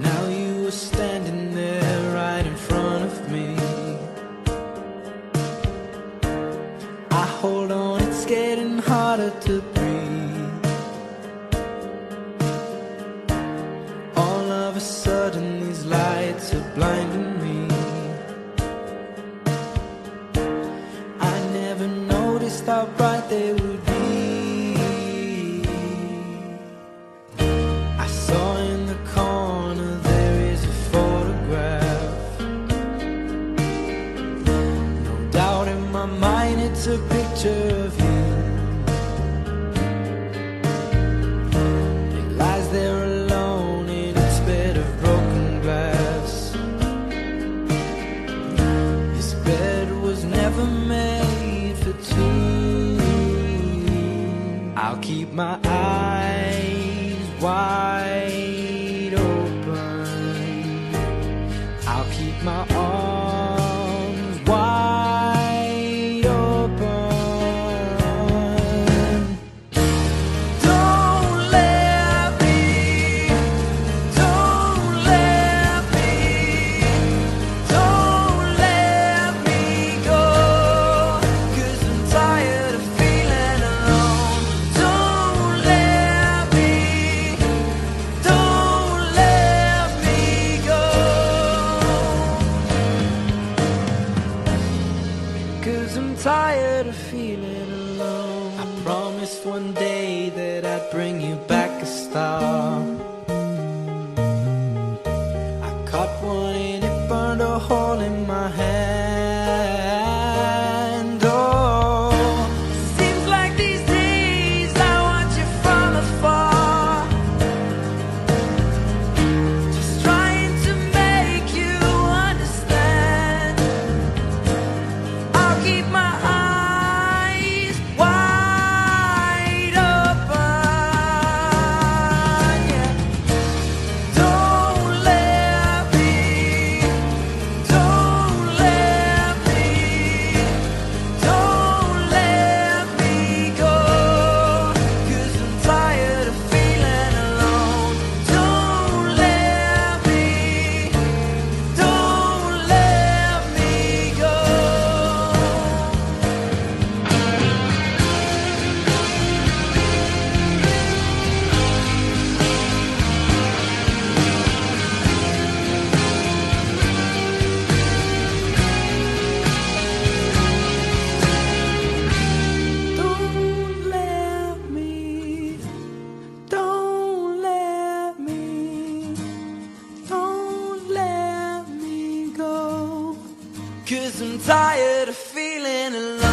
Now you were standing there right in front of me. I hold on, it's getting harder to breathe. All of a sudden, these lights are blinding me. I never noticed how bright they would be. I saw No in my mind it's a picture of you. It lies there alone in its bed of broken glass. This bed was never made for two. I'll keep my eyes wide open. I'll keep my Cause I'm tired of feeling alone. I promised one day that I'd bring you back a star. I caught one and it burned a hole in my hand. Cause I'm tired of feeling alone.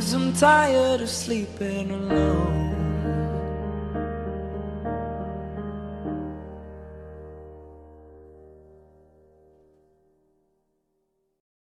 Cause I'm tired of sleeping alone.